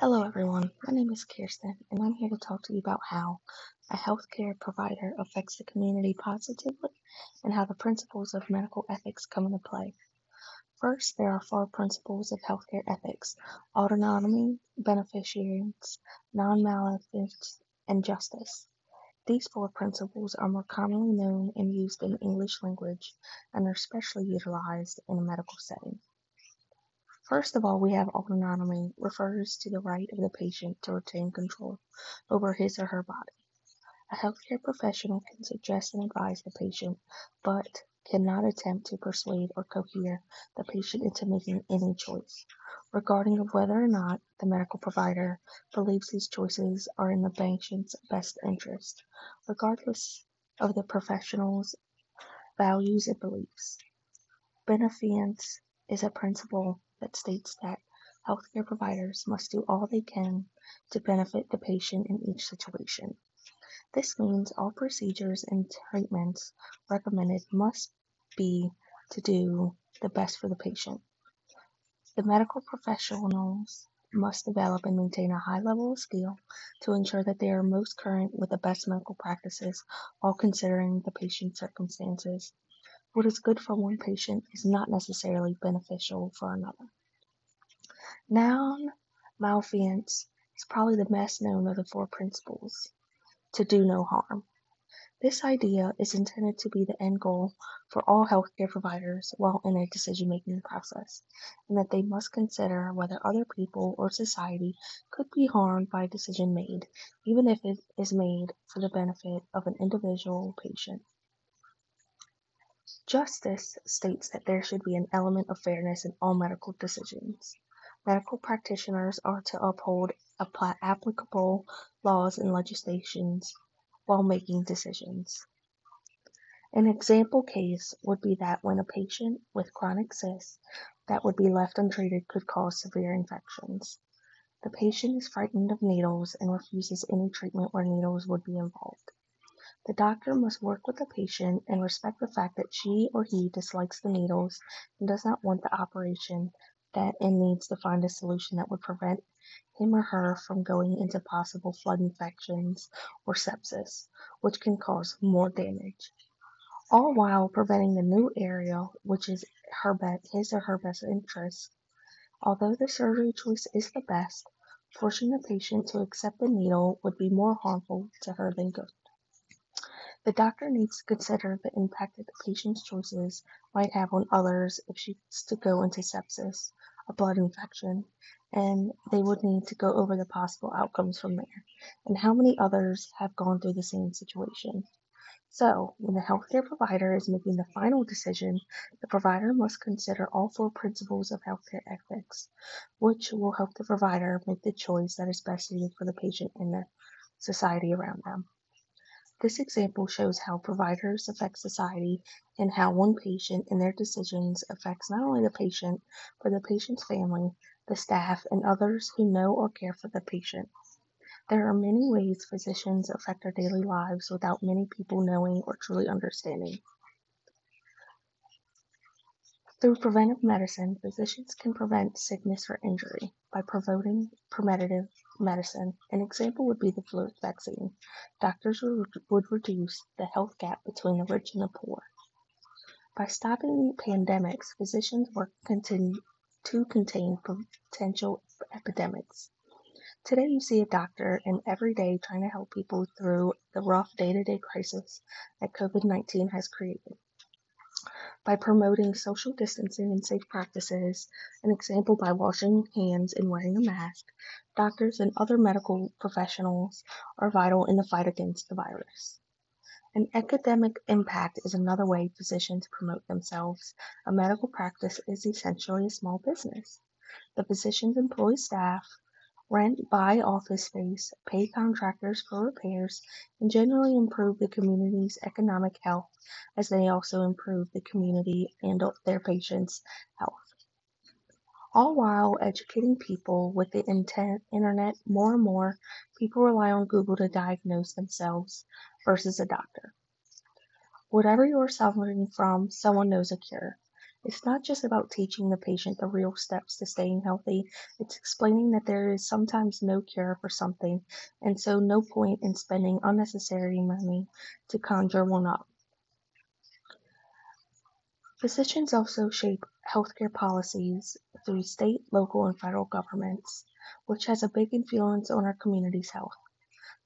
Hello, everyone. My name is Kirsten, and I'm here to talk to you about how a healthcare provider affects the community positively and how the principles of medical ethics come into play. First, there are four principles of healthcare ethics autonomy, beneficence, non maleficence, and justice. These four principles are more commonly known and used in English language and are especially utilized in a medical setting. First of all, we have autonomy, refers to the right of the patient to retain control over his or her body. A healthcare professional can suggest and advise the patient, but cannot attempt to persuade or cohere the patient into making any choice, regarding of whether or not the medical provider believes these choices are in the patient's best interest, regardless of the professional's values and beliefs. Beneficence is a principle that states that healthcare providers must do all they can to benefit the patient in each situation. This means all procedures and treatments recommended must be to do the best for the patient. The medical professionals must develop and maintain a high level of skill to ensure that they are most current with the best medical practices while considering the patient's circumstances. What is good for one patient is not necessarily beneficial for another. Non maleficence is probably the best known of the four principles to do no harm. This idea is intended to be the end goal for all healthcare providers while in a decision making process, and that they must consider whether other people or society could be harmed by a decision made, even if it is made for the benefit of an individual patient. Justice states that there should be an element of fairness in all medical decisions. Medical practitioners are to uphold applicable laws and legislations while making decisions. An example case would be that when a patient with chronic cysts that would be left untreated could cause severe infections. The patient is frightened of needles and refuses any treatment where needles would be involved. The doctor must work with the patient and respect the fact that she or he dislikes the needles and does not want the operation that and needs to find a solution that would prevent him or her from going into possible flood infections or sepsis, which can cause more damage, all while preventing the new area, which is her be- his or her best interest. Although the surgery choice is the best, forcing the patient to accept the needle would be more harmful to her than good. The doctor needs to consider the impact that the patient's choices might have on others if she's to go into sepsis, a blood infection, and they would need to go over the possible outcomes from there, and how many others have gone through the same situation. So, when the healthcare provider is making the final decision, the provider must consider all four principles of healthcare ethics, which will help the provider make the choice that is best suited for the patient and the society around them. This example shows how providers affect society and how one patient and their decisions affects not only the patient, but the patient's family, the staff, and others who know or care for the patient. There are many ways physicians affect our daily lives without many people knowing or truly understanding. Through preventive medicine, physicians can prevent sickness or injury by promoting preventative medicine. An example would be the flu vaccine. Doctors would reduce the health gap between the rich and the poor. By stopping pandemics, physicians work to contain potential epidemics. Today, you see a doctor in every day trying to help people through the rough day to day crisis that COVID 19 has created by promoting social distancing and safe practices, an example by washing hands and wearing a mask, doctors and other medical professionals are vital in the fight against the virus. An academic impact is another way physicians promote themselves. A medical practice is essentially a small business. The physicians employ staff, rent, buy office space, pay contractors for repairs, and generally improve the community's economic health as they also improve the community and their patients' health. All while educating people with the intent, internet more and more, people rely on Google to diagnose themselves versus a doctor. Whatever you're suffering from, someone knows a cure. It's not just about teaching the patient the real steps to staying healthy, it's explaining that there is sometimes no cure for something, and so no point in spending unnecessary money to conjure one up. Physicians also shape healthcare policies through state, local, and federal governments, which has a big influence on our community's health.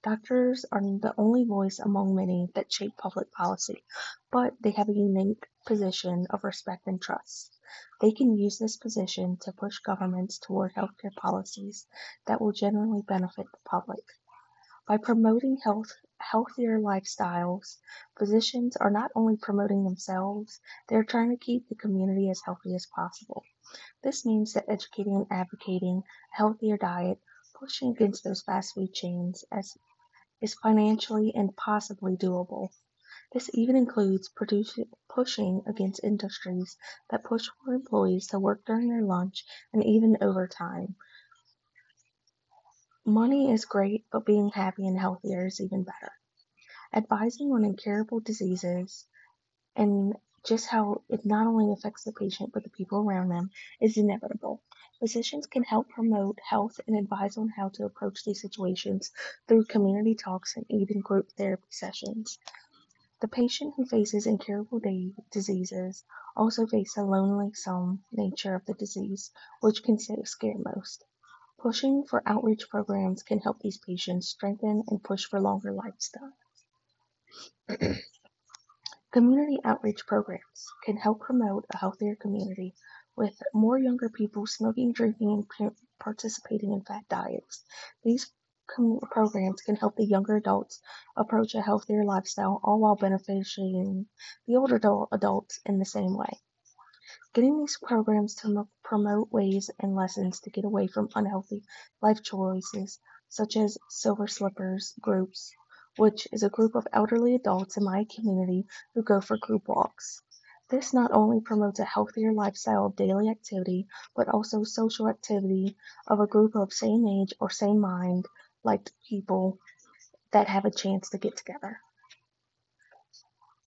Doctors are the only voice among many that shape public policy, but they have a unique position of respect and trust. They can use this position to push governments toward healthcare policies that will generally benefit the public. By promoting health, healthier lifestyles, physicians are not only promoting themselves, they are trying to keep the community as healthy as possible. This means that educating and advocating a healthier diet, pushing against those fast food chains as is financially and possibly doable. This even includes pushing against industries that push for employees to work during their lunch and even overtime. Money is great, but being happy and healthier is even better. Advising on incurable diseases and just how it not only affects the patient but the people around them is inevitable. Physicians can help promote health and advise on how to approach these situations through community talks and even group therapy sessions. The patient who faces incurable diseases also face the lonesome nature of the disease, which can scare most. Pushing for outreach programs can help these patients strengthen and push for longer lifestyles. community outreach programs can help promote a healthier community with more younger people smoking, drinking, and participating in fat diets. These programs can help the younger adults approach a healthier lifestyle, all while benefiting the older adults in the same way. Getting these programs to promote ways and lessons to get away from unhealthy life choices, such as Silver Slippers groups, which is a group of elderly adults in my community who go for group walks. This not only promotes a healthier lifestyle of daily activity, but also social activity of a group of same age or same mind like people that have a chance to get together.